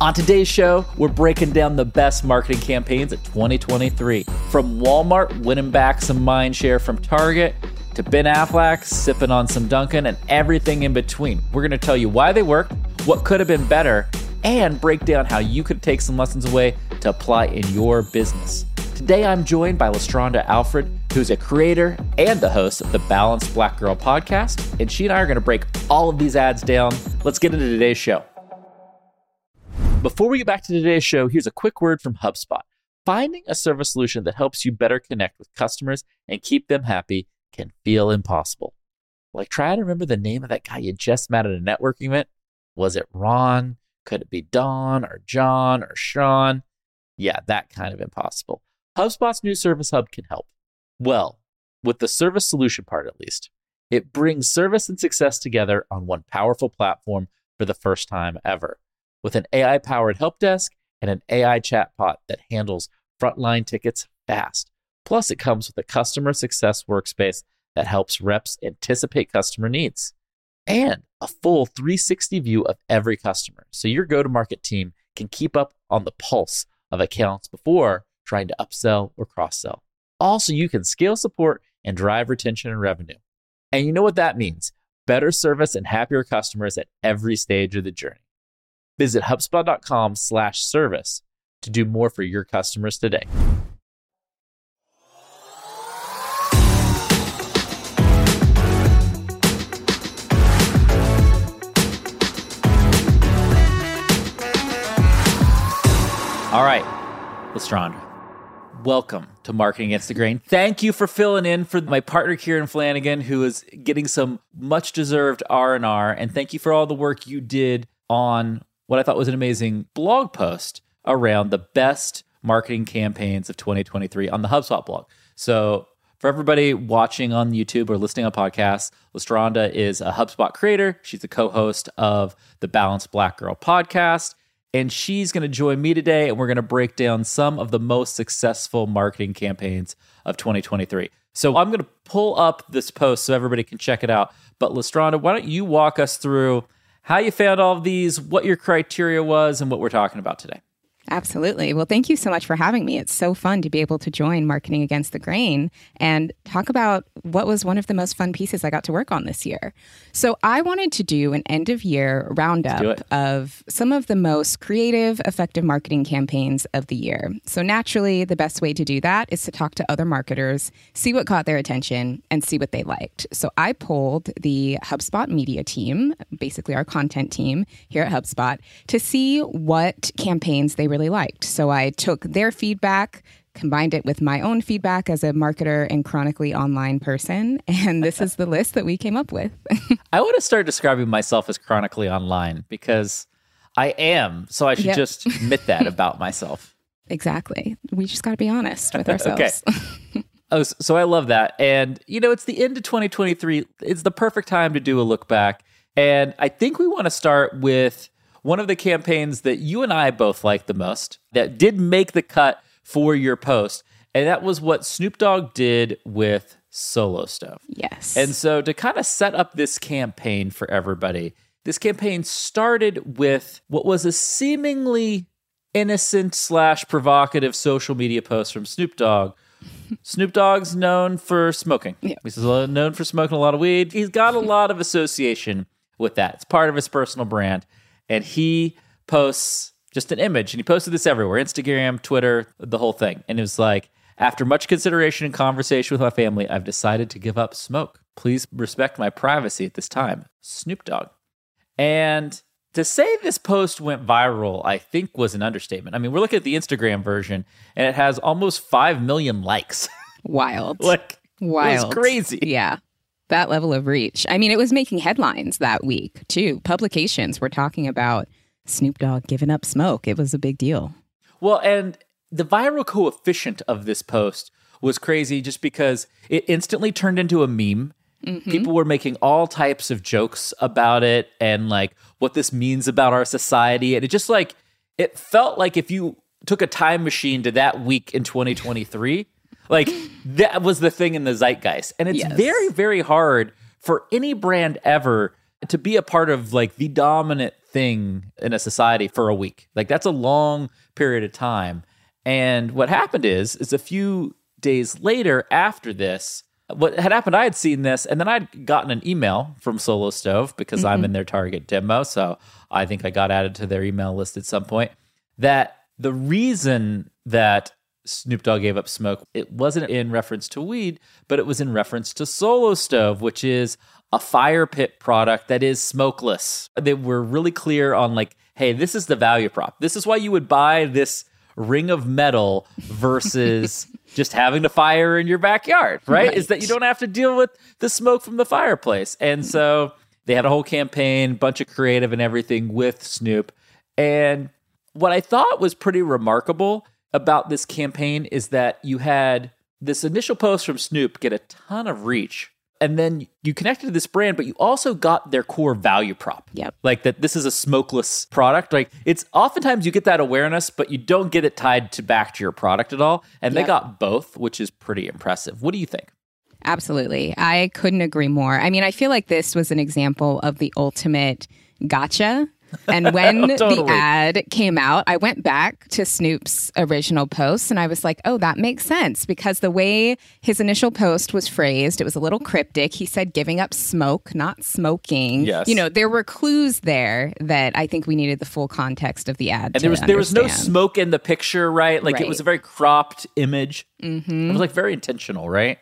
On today's show, we're breaking down the best marketing campaigns of 2023. From Walmart winning back some mind share from Target to Ben Affleck sipping on some Dunkin' and everything in between. We're going to tell you why they work, what could have been better, and break down how you could take some lessons away to apply in your business. Today, I'm joined by Lestraundra Alfred, who's a creator and the host of the Balanced Black Girl podcast. And she and I are going to break all of these ads down. Let's get into today's show. Before we get back to today's show, here's a quick word from HubSpot. Finding a service solution that helps you better connect with customers and keep them happy can feel impossible. Like, try to remember the name of that guy you just met at a networking event. Was it Ron? Could it be Don or John or Sean? Yeah, that kind of impossible. HubSpot's new Service Hub can help. Well, with the service solution part at least. It brings service and success together on one powerful platform for the first time ever with an AI powered help desk and an AI chatbot that handles frontline tickets fast. Plus, it comes with a customer success workspace that helps reps anticipate customer needs and a full 360 view of every customer. So your go to market team can keep up on the pulse of accounts before trying to upsell or cross sell. Also, you can scale support and drive retention and revenue. And you know what that means better service and happier customers at every stage of the journey. Visit HubSpot.com slash service to do more for your customers today. All right, Lestraundra, welcome to Marketing Against the Grain. Thank you for filling in for my partner Kieran Flanagan, who is getting some much deserved R and R, and thank you for all the work you did on what I thought was an amazing blog post around the best marketing campaigns of 2023 on the HubSpot blog. So, for everybody watching on YouTube or listening on podcasts, Lestraundra is a HubSpot creator. She's the co host of the Balanced Black Girl podcast. And she's going to join me today, and we're going to break down some of the most successful marketing campaigns of 2023. So I'm going to pull up this post so everybody can check it out. But Lestraundra, why don't you walk us through how you found all of these, what your criteria was, and what we're talking about today. Absolutely. Well, thank you so much for having me. It's so fun to be able to join Marketing Against the Grain and talk about what was one of the most fun pieces I got to work on this year. So, I wanted to do an end of year roundup of some of the most creative, effective marketing campaigns of the year. So, naturally, the best way to do that is to talk to other marketers, see what caught their attention, and see what they liked. So, I polled the HubSpot media team, basically our content team here at HubSpot, to see what campaigns they really really liked. So I took their feedback, combined it with my own feedback as a marketer and chronically online person. And this is the list that we came up with. I want to start describing myself as chronically online because I am. So I should yep. just admit that about myself. Exactly. We just got to be honest with ourselves. okay. Oh, so I love that. And, you know, it's the end of 2023. It's the perfect time to do a look back. And I think we want to start with one of the campaigns that you and I both liked the most that did make the cut for your post. And that was what Snoop Dogg did with Solo Stove. Yes. And so to kind of set up this campaign for everybody, this campaign started with what was a seemingly innocent slash provocative social media post from Snoop Dogg. Snoop Dogg's known for smoking. Yeah. He's known for smoking a lot of weed. He's got a lot of association with that. It's part of his personal brand and he posts just an image and he posted this everywhere Instagram, Twitter, the whole thing. And it was like, after much consideration and conversation with my family, I've decided to give up smoke. Please respect my privacy at this time. Snoop Dogg. And to say this post went viral, I think was an understatement. I mean, we're looking at the Instagram version and it has almost 5 million likes. Wild. like, wild. It's crazy. Yeah that level of reach. I mean, it was making headlines that week, too. Publications were talking about Snoop Dogg giving up smoke. It was a big deal. Well, and the viral coefficient of this post was crazy just because it instantly turned into a meme. Mm-hmm. People were making all types of jokes about it and like what this means about our society. And it just like, it felt like if you took a time machine to that week in 2023 like that was the thing in the zeitgeist. And it's yes. very, very hard for any brand ever to be a part of like the dominant thing in a society for a week. Like that's a long period of time. And what happened is, is a few days later after this, what had happened, I had seen this, and then I'd gotten an email from Solo Stove because I'm mm-hmm. in their target demo. So I think I got added to their email list at some point. That the reason that Snoop Dogg gave up smoke, it wasn't in reference to weed, but it was in reference to Solo Stove, which is a fire pit product that is smokeless. They were really clear on like, hey, this is the value prop. This is why you would buy this ring of metal versus just having the fire in your backyard, right? Is that you don't have to deal with the smoke from the fireplace. And so they had a whole campaign, bunch of creative and everything with Snoop. And what I thought was pretty remarkable about this campaign is that you had this initial post from Snoop get a ton of reach. And then you connected to this brand, but you also got their core value prop. Yep. Like that this is a smokeless product. Like it's oftentimes you get that awareness, but you don't get it tied to back to your product at all. And they got both, which is pretty impressive. What do you think? Absolutely. I couldn't agree more. I mean, I feel like this was an example of the ultimate gotcha. And when Totally. the ad came out, I went back to Snoop's original post and I was like, oh, that makes sense because the way his initial post was phrased, it was a little cryptic. He said giving up smoke, not smoking. Yes. You know, there were clues there that I think we needed the full context of the ad. And to there was there was no smoke in the picture, right? Like it was a very cropped image. Mm-hmm. It was like very intentional, right?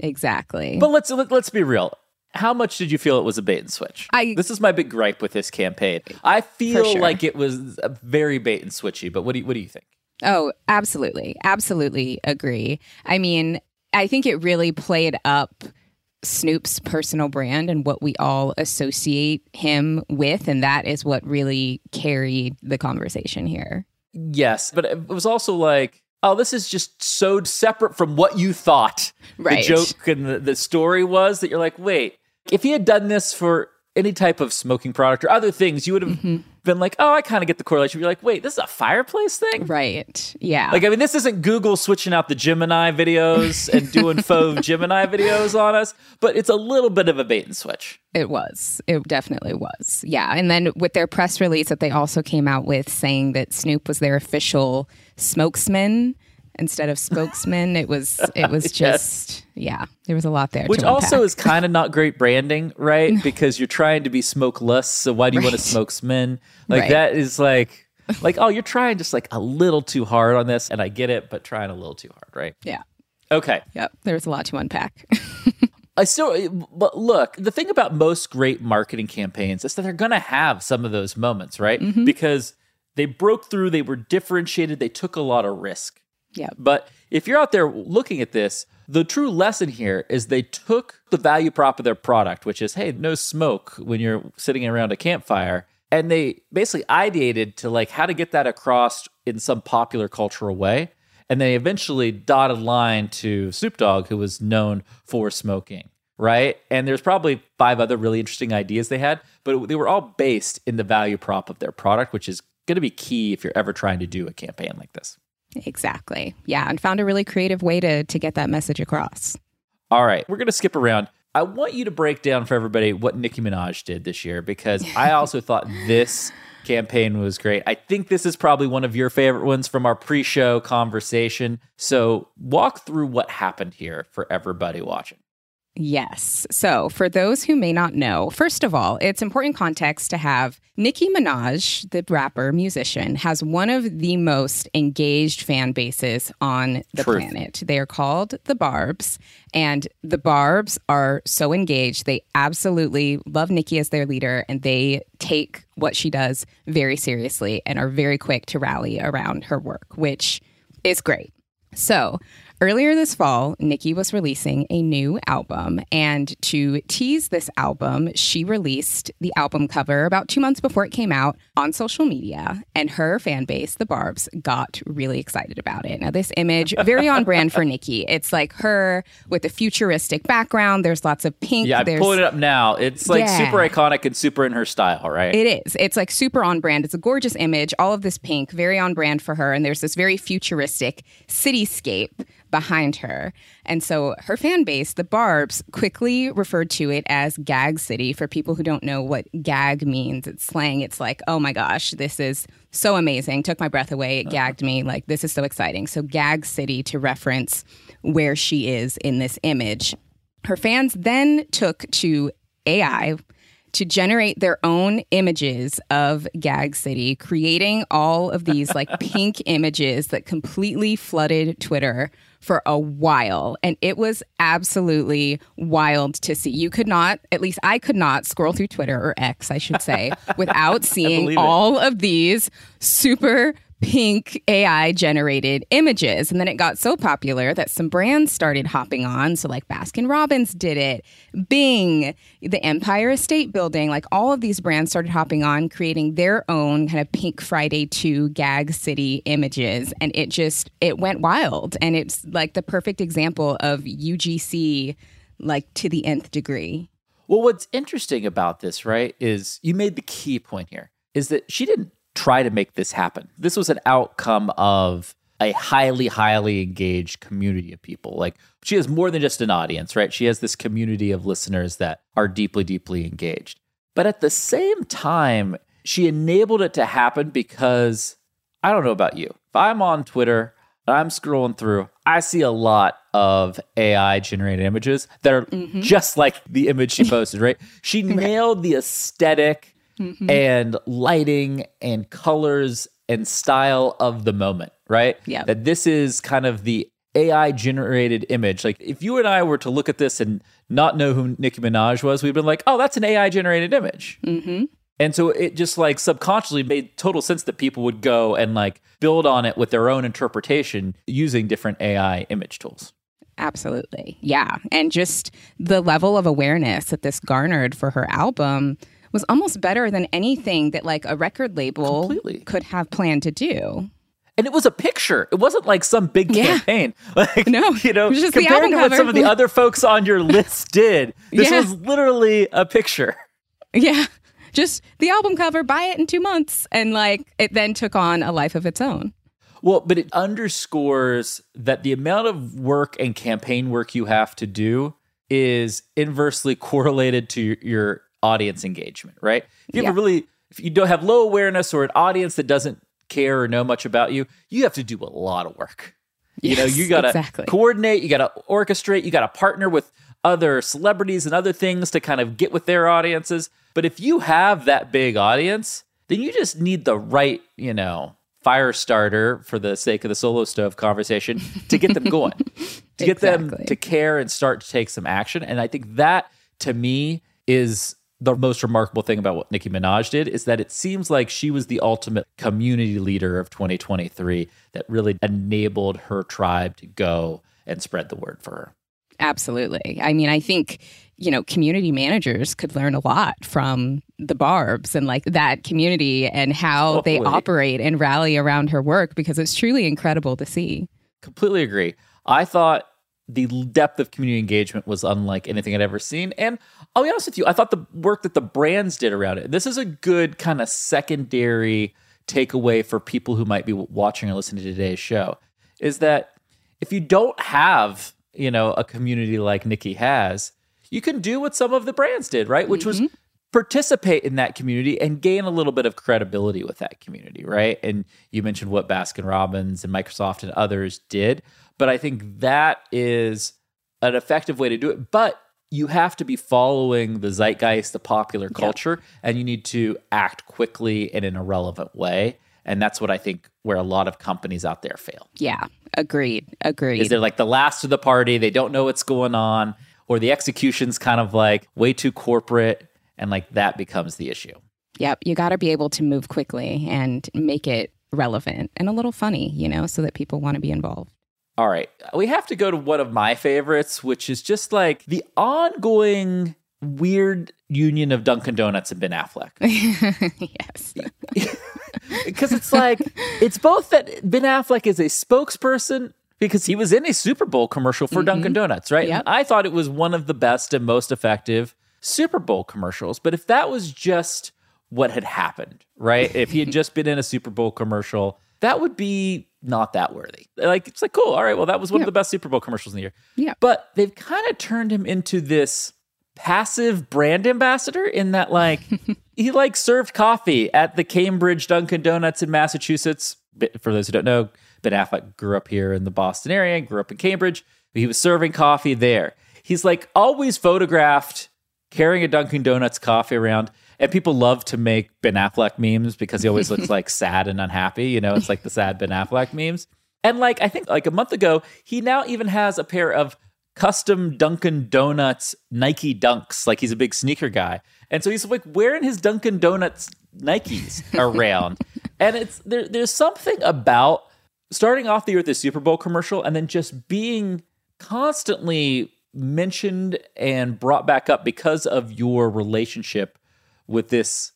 Exactly. But let's let, let's be real. How much did you feel it was a bait and switch? I- this is my big gripe with this campaign. I feel sure. like it was very bait and switchy. But what do you, what do you think? Oh, absolutely. Absolutely agree. I mean, I think it really played up Snoop's personal brand and what we all associate him with. And that is what really carried the conversation here. Yes, but it was also like, oh, this is just so separate from what you thought Right. the joke and the, the story was that you're like, wait, if he had done this for any type of smoking product or other things, you would have Mm-hmm. been like, oh, I kind of get the correlation. You're like, wait, this is a fireplace thing? Right. Yeah. Like, I mean, this isn't Google switching out the Gemini videos and doing faux Gemini videos on us, but it's a little bit of a bait and switch. It was. It definitely was. Yeah. And then with their press release that they also came out with saying that Snoop was their official spokesman instead of spokesman, it was it was just yeah, there was a lot there. Which also is kind of not great branding, right? Because you're trying to be smokeless. So why do you want to Right. smoke smen? Like Right. that is like, like oh, you're trying just like a little too hard on this, and I get it, but trying a little too hard, right? Yeah. Okay. Yep. There was a lot to unpack. I still, but look, the thing about most great marketing campaigns is that they're going to have some of those moments, right? Mm-hmm. Because they broke through, they were differentiated, they took a lot of risk. Yep. But if you're out there looking at this, the true lesson here is they took the value prop of their product, which is, hey, no smoke when you're sitting around a campfire. And they basically ideated to like how to get that across in some popular cultural way. And they eventually dotted line to Snoop Dogg, who was known for smoking, right? And there's probably five other really interesting ideas they had, but they were all based in the value prop of their product, which is going to be key if you're ever trying to do a campaign like this. Exactly. Yeah. And found a really creative way to to get that message across. All right, we're going to skip around. I want you to break down for everybody what Nicki Minaj did this year because I also thought this campaign was great. I think this is probably one of your favorite ones from our pre show conversation. So, walk through what happened here for everybody watching. Yes. So, for those who may not know, first of all, it's important context to have Nicki Minaj, the rapper musician, has one of the most engaged fan bases on the Truth. planet. They are called the Barbs, and the Barbs are so engaged. They absolutely love Nicki as their leader, and they take what she does very seriously and are very quick to rally around her work, which is great. So, earlier this fall, Nicki was releasing a new album. And to tease this album, she released the album cover about two months before it came out on social media. And her fan base, the Barbs, got really excited about it. Now, this image, very on brand for Nicki. It's like her with a futuristic background. There's lots of pink. Yeah, I'm pulling it up now. It's like Yeah. super iconic and super in her style, right? It is. It's like super on brand. It's a gorgeous image. All of this pink, very on brand for her. And there's this very futuristic cityscape behind her. And so her fan base, the Barbs, quickly referred to it as Gag City. For people who don't know what gag means, it's slang. It's like, oh my gosh, this is so amazing. Took my breath away. It gagged me. Like, this is so exciting. So, Gag City to reference where she is in this image. Her fans then took to AI to generate their own images of Gag City, creating all of these like pink images that completely flooded Twitter for a while. And it was absolutely wild to see. You could not, at least I could not, scroll through Twitter or X, I should say, without seeing all of these super pink AI generated images. And then it got so popular that some brands started hopping on. So, like Baskin Robbins did it, Bing, the Empire State Building, like all of these brands started hopping on, creating their own kind of Pink Friday 2 Gag City images. And it just, it went wild. And it's like the perfect example of UGC, like to the nth degree. Well, what's interesting about this, right, is you made the key point here is that she didn't try to make this happen. This was an outcome of a highly, highly engaged community of people. Like she has more than just an audience, right? She has this community of listeners that are deeply, deeply engaged. But at the same time, she enabled it to happen because I don't know about you. If I'm on Twitter and I'm scrolling through, I see a lot of AI generated images that are mm-hmm. just like the image she posted, right? She nailed the aesthetic mm-hmm. and lighting and colors and style of the moment, right? Yeah. That this is kind of the AI generated image. Like if you and I were to look at this and not know who Nicki Minaj was, we'd been like, oh, that's an AI generated image. Mm-hmm. And so it just like subconsciously made total sense that people would go and like build on it with their own interpretation using different AI image tools. Absolutely. Yeah. And just the level of awareness that this garnered for her album was almost better than anything that like a record label Completely. could have planned to do. And it was a picture. It wasn't like some big Yeah. campaign. Like No, you know, it was the compared to what some of the other folks on your list did. This Yeah. was literally a picture. Yeah. Just the album cover, buy it in two months. And like it then took on a life of its own. Well, but it underscores that the amount of work and campaign work you have to do is inversely correlated to your audience engagement, right? If you have a really, if you don't have low awareness or an audience that doesn't care or know much about you, you have to do a lot of work. you know, you got to exactly. coordinate, you got to orchestrate, you got to partner with other celebrities and other things to kind of get with their audiences. But if you have that big audience, then you just need the right, you know, fire starter for the sake of the solo stove conversation to get them going, to get them to care and start to take some action. And I think that to me is the most remarkable thing about what Nicki Minaj did is that it seems like she was the ultimate community leader of 2023 that really enabled her tribe to go and spread the word for her. Absolutely. I mean, I think, you know, community managers could learn a lot from the Barbs and like that community and how oh, they Totally. operate and rally around her work because it's truly incredible to see. Completely agree. I thought the depth of community engagement was unlike anything I'd ever seen. And I'll be honest with you, I thought the work that the brands did around it, this is a good kind of secondary takeaway for people who might be watching or listening to today's show, is that if you don't have, you know, a community like Nicki has, you can do what some of the brands did, right? Which was mm-hmm. Participate in that community and gain a little bit of credibility with that community, right? And you mentioned what Baskin Robbins and Microsoft and others did, but I think that is an effective way to do it. But you have to be following the zeitgeist, the popular culture, and you need to act quickly and in a relevant way. And that's what I think where a lot of companies out there fail. Yeah. Agreed. Agreed. Is they're like the last of the party, they don't know what's going on, or the execution's kind of like way too corporate, and like that becomes the issue. Yep. You got to be able to move quickly and make it relevant and a little funny, you know, so that people want to be involved. All right. We have to go to one of my favorites, which is just like the ongoing weird union of Dunkin' Donuts and Ben Affleck. yes. Because it's like, it's both that Ben Affleck is a spokesperson because he was in a Super Bowl commercial for mm-hmm. Dunkin' Donuts, right? Yep. I thought it was one of the best and most effective Super Bowl commercials. But if that was just what had happened, right? if he had just been in a Super Bowl commercial, that would be not that worthy. Like it's like cool. All right, well that was one Yeah. of the best Super Bowl commercials in the year. Yeah. But they've kind of turned him into this passive brand ambassador in that like he like served coffee at the Cambridge Dunkin' Donuts in Massachusetts. For those who don't know, Ben Affleck grew up here in the Boston area, grew up in Cambridge. He was serving coffee there. He's like always photographed carrying a Dunkin' Donuts coffee around. And people love to make Ben Affleck memes because he always looks like sad and unhappy. You know, it's like the sad Ben Affleck memes. And like, I think like a month ago, he now even has a pair of custom Dunkin' Donuts Nike Dunks. Like he's a big sneaker guy. And so he's like wearing his Dunkin' Donuts Nikes around. and it's there, there's something about starting off the year with the Super Bowl commercial and then just being constantly mentioned and brought back up because of your relationship with this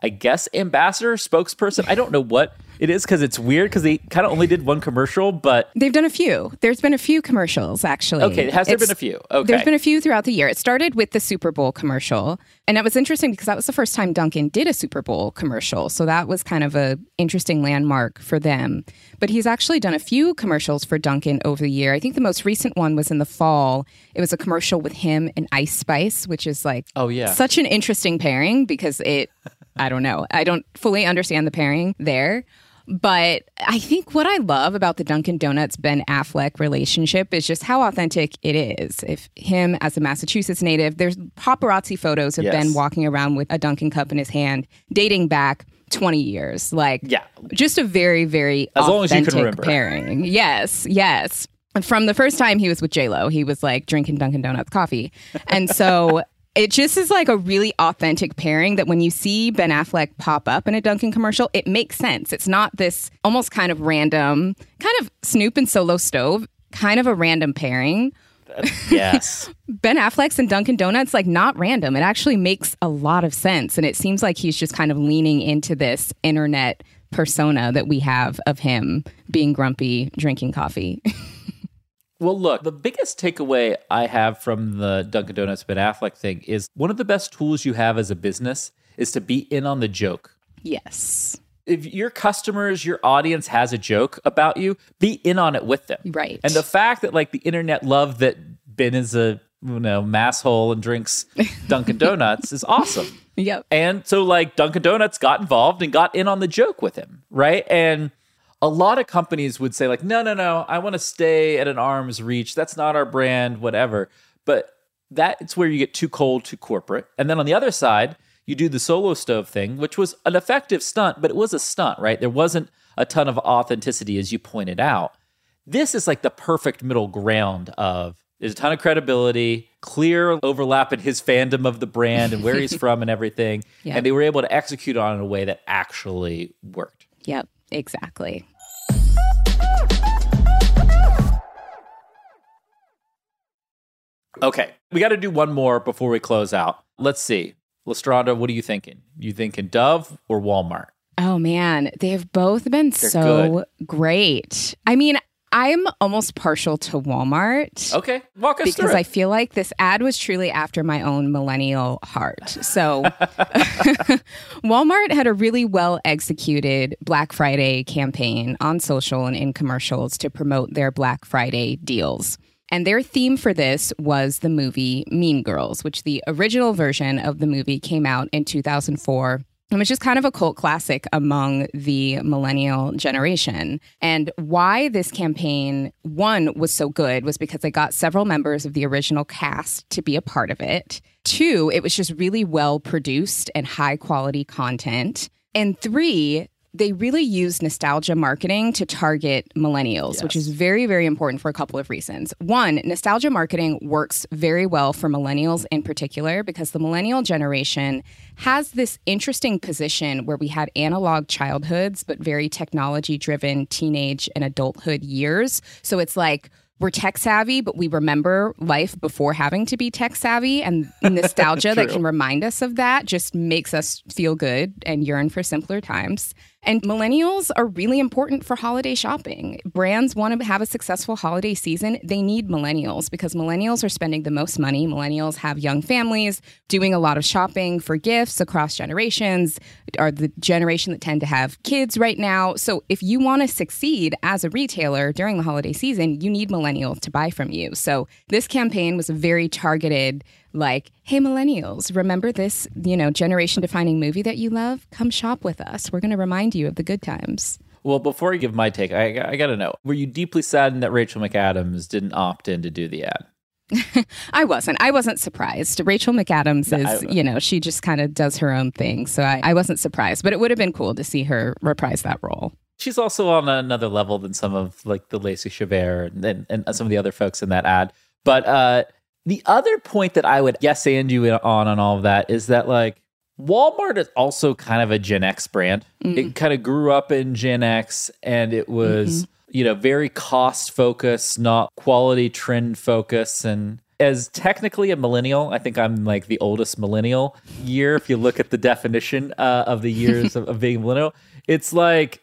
I guess ambassador, spokesperson. I don't know what it is because it's weird because they kind of only did one commercial, but They've done a few. There's been a few commercials, actually. okay, has there It's- been a few? Okay. There's been a few throughout the year. It started with the Super Bowl commercial, and it was interesting because that was the first time Dunkin' did a Super Bowl commercial. So that was kind of a interesting landmark for them. But he's actually done a few commercials for Dunkin' over the year. I think the most recent one was in the fall. It was a commercial with him and Ice Spice, which is like Oh, yeah. such an interesting pairing because it I don't know. I don't fully understand the pairing there. But I think what I love about the Dunkin' Donuts Ben Affleck relationship is just how authentic it is. If him as a Massachusetts native, there's paparazzi photos of Yes. Ben walking around with a Dunkin' cup in his hand, dating back 20 years. Like, Yeah. just a very, very As long as you can authentic remember. pairing. Yes, yes. And From the first time he was with J Lo, he was like drinking Dunkin' Donuts coffee, and so it just is like a really authentic pairing that when you see Ben Affleck pop up in a Dunkin' commercial, it makes sense. It's not this almost kind of random, kind of Snoop and Solo Stove, kind of a random pairing. Yes. Ben Affleck's and Dunkin' Donuts, like not random. It actually makes a lot of sense. And it seems like he's just kind of leaning into this internet persona that we have of him being grumpy, drinking coffee. Well, look, the biggest takeaway I have from the Dunkin' Donuts Ben Affleck thing is one of the best tools you have as a business is to be in on the joke. yes. If your customers, your audience has a joke about you, be in on it with them. Right. And the fact that like the internet loved that Ben is a you know masshole and drinks Dunkin' Donuts is awesome. Yep. And so like Dunkin' Donuts got involved and got in on the joke with him, right? And a lot of companies would say like, no, no, no, I want to stay at an arm's reach. That's not our brand, whatever. But that's where you get too cold, too corporate. And then on the other side, you do the solo stove thing, which was an effective stunt, but it was a stunt, right? There wasn't a ton of authenticity, as you pointed out. This is like the perfect middle ground of there's a ton of credibility, clear overlap in his fandom of the brand and where he's from and everything. Yeah. And they were able to execute on it in a way that actually worked. Yep. Exactly. Okay, we got to do one more before we close out. Let's see. Lestraundra, what are you thinking? You thinking Dove or Walmart? Oh man, they've both been so great. I mean, I'm almost partial to Walmart. Okay, walk us because through I feel like this ad was truly after my own millennial heart. So, Walmart had a really well executed Black Friday campaign on social and in commercials to promote their Black Friday deals. And their theme for this was the movie Mean Girls, which the original version of the movie came out in 2004 and which is kind of a cult classic among the millennial generation. And why this campaign, one, was so good was because they got several members of the original cast to be a part of it. Two, it was just really well produced and high quality content. And three, they really use nostalgia marketing to target millennials, which is very, very important for a couple of reasons. One, nostalgia marketing works very well for millennials in particular because the millennial generation has this interesting position where we had analog childhoods, but very technology driven teenage and adulthood years. So it's like, we're tech savvy, but we remember life before having to be tech savvy. And nostalgia that can remind us of that just makes us feel good and yearn for simpler times. And millennials are really important for holiday shopping. Brands want to have a successful holiday season. They need millennials because millennials are spending the most money. Millennials have young families doing a lot of shopping for gifts across generations, are the generation that tend to have kids right now. So if you want to succeed as a retailer during the holiday season, you need millennials to buy from you. So this campaign was a very targeted like, hey, millennials, remember this, you know, generation defining movie that you love? Come shop with us. We're going to remind you of the good times. Well, before I give my take, I, I got to know were you deeply saddened that Rachel McAdams didn't opt in to do the ad? I wasn't. I wasn't surprised. Rachel McAdams is, you know, she just kind of does her own thing. So I, I wasn't surprised, but it would have been cool to see her reprise that role. She's also on another level than some of like the Lacey Chabert and, and, and some of the other folks in that ad. But uh, the other point that I would yes and you on on all of that is that like Walmart is also kind of a Gen X brand. Mm-hmm. It kind of grew up in Gen X and it was, mm-hmm. you know, very cost focused, not quality trend focus and as technically a millennial, I think I'm like the oldest millennial year. If you look at the definition uh, of the years of, of being millennial, it's like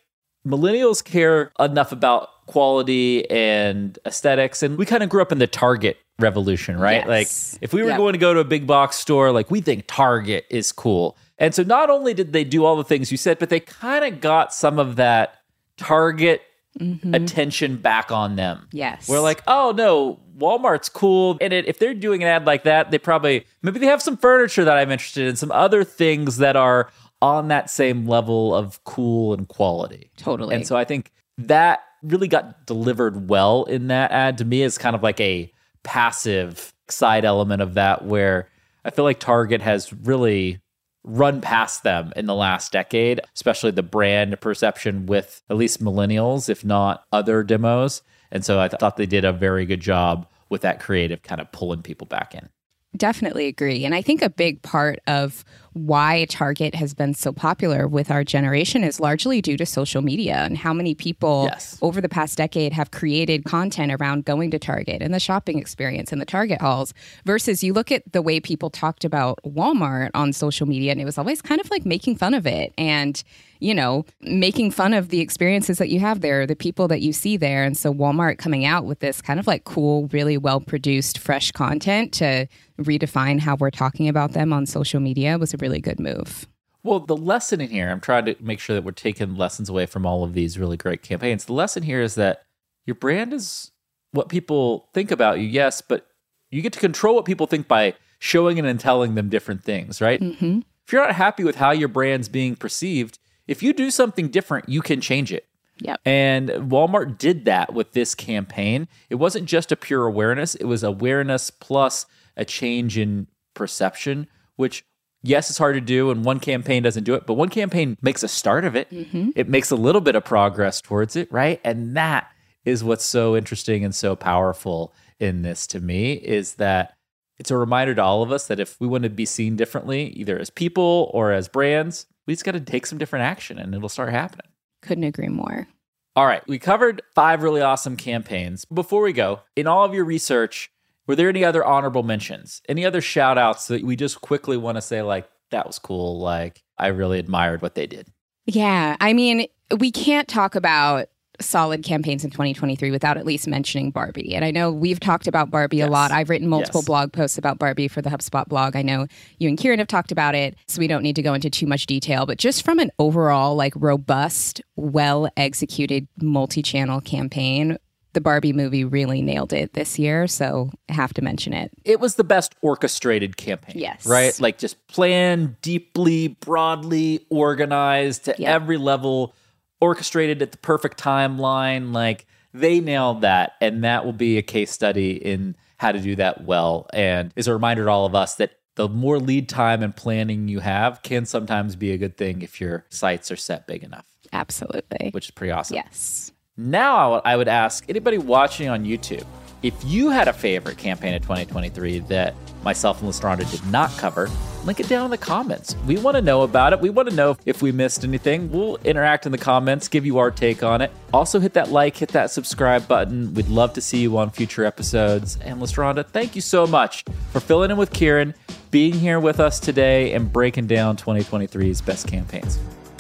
millennials care enough about quality and aesthetics. And we kind of grew up in the Target revolution, right? Yes. Like if we were yep. going to go to a big box store, like we think Target is cool. And so not only did they do all the things you said, but they kind of got some of that Target mm-hmm. attention back on them. Yes. We're like, oh no, Walmart's cool. And it, if they're doing an ad like that, they probably maybe they have some furniture that I'm interested in, some other things that are on that same level of cool and quality. Totally. And so I think that really got delivered well in that ad to me is kind of like a passive side element of that where I feel like Target has really run past them in the last decade, especially the brand perception with at least millennials, if not other demos. And so I th- thought they did a very good job with that creative kind of pulling people back in. Definitely agree. And I think a big part of why Target has been so popular with our generation is largely due to social media and how many people yes. over the past decade have created content around going to Target and the shopping experience and the Target halls versus you look at the way people talked about Walmart on social media and it was always kind of like making fun of it and you know, making fun of the experiences that you have there, the people that you see there. And so Walmart coming out with this kind of like cool, really well produced, fresh content to redefine how we're talking about them on social media was a really really good move. Well, the lesson in here, I'm trying to make sure that we're taking lessons away from all of these really great campaigns. The lesson here is that your brand is what people think about you, yes, but you get to control what people think by showing it and telling them different things, right? Mm-hmm. If you're not happy with how your brand's being perceived, if you do something different, you can change it. Yep. And Walmart did that with this campaign. It wasn't just a pure awareness, it was awareness plus a change in perception, which yes, it's hard to do, and one campaign doesn't do it, but one campaign makes a start of it. Mm-hmm. It makes a little bit of progress towards it, right? And that is what's so interesting and so powerful in this to me is that it's a reminder to all of us that if we want to be seen differently, either as people or as brands, we just got to take some different action and it'll start happening. Couldn't agree more. All right, we covered five really awesome campaigns. Before we go, in all of your research, were there any other honorable mentions? Any other shout outs that we just quickly want to say, like, that was cool? Like, I really admired what they did. Yeah. I mean, we can't talk about solid campaigns in 2023 without at least mentioning Barbie. And I know we've talked about Barbie yes. a lot. I've written multiple yes. blog posts about Barbie for the HubSpot blog. I know you and Kieran have talked about it, so we don't need to go into too much detail, but just from an overall like robust, well executed multi-channel campaign, the Barbie movie really nailed it this year, so I have to mention it. It was the best orchestrated campaign. Yes. Right? Like just planned deeply, broadly organized to yep. every level, orchestrated at the perfect timeline. Like they nailed that. And that will be a case study in how to do that well. And is a reminder to all of us that the more lead time and planning you have can sometimes be a good thing if your sights are set big enough. Absolutely. Which is pretty awesome. Yes. Now I would ask anybody watching on YouTube if you had a favorite campaign of 2023 that myself and Lestraundra did not cover, link it down in the comments. We want to know about it. We want to know if we missed anything. We'll interact in the comments, give you our take on it. Also, hit that like, hit that subscribe button. We'd love to see you on future episodes. And Lestraundra, thank you so much for filling in with Kieran, being here with us today, and breaking down 2023's best campaigns.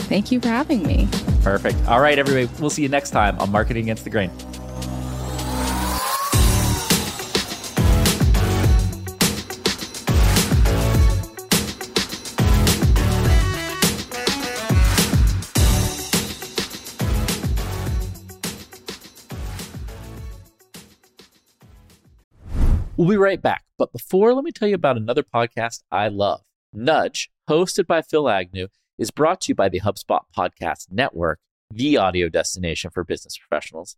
Thank you for having me. Perfect. All right, everybody. We'll see you next time on Marketing Against the Grain. We'll be right back. But before, let me tell you about another podcast I love. Nudge, hosted by Phil Agnew, is brought to you by the HubSpot Podcast Network, the audio destination for business professionals.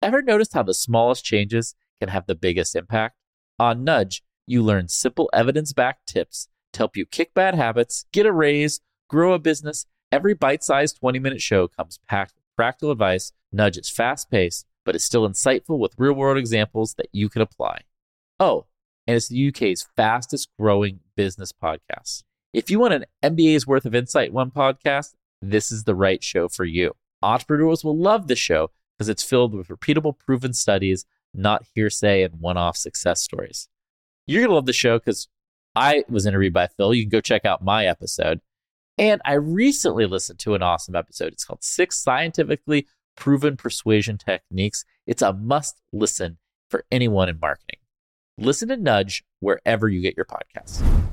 Ever noticed how the smallest changes can have the biggest impact? On Nudge, you learn simple evidence backed tips to help you kick bad habits, get a raise, grow a business. Every bite sized 20 minute show comes packed with practical advice. Nudge is fast paced, but is still insightful with real world examples that you can apply. Oh, and it's the UK's fastest growing business podcast. If you want an MBA's worth of insight in one podcast, this is the right show for you. Entrepreneurs will love the show because it's filled with repeatable, proven studies, not hearsay and one off success stories. You're going to love the show because I was interviewed by Phil. You can go check out my episode. And I recently listened to an awesome episode. It's called Six Scientifically Proven Persuasion Techniques. It's a must listen for anyone in marketing. Listen to Nudge wherever you get your podcasts.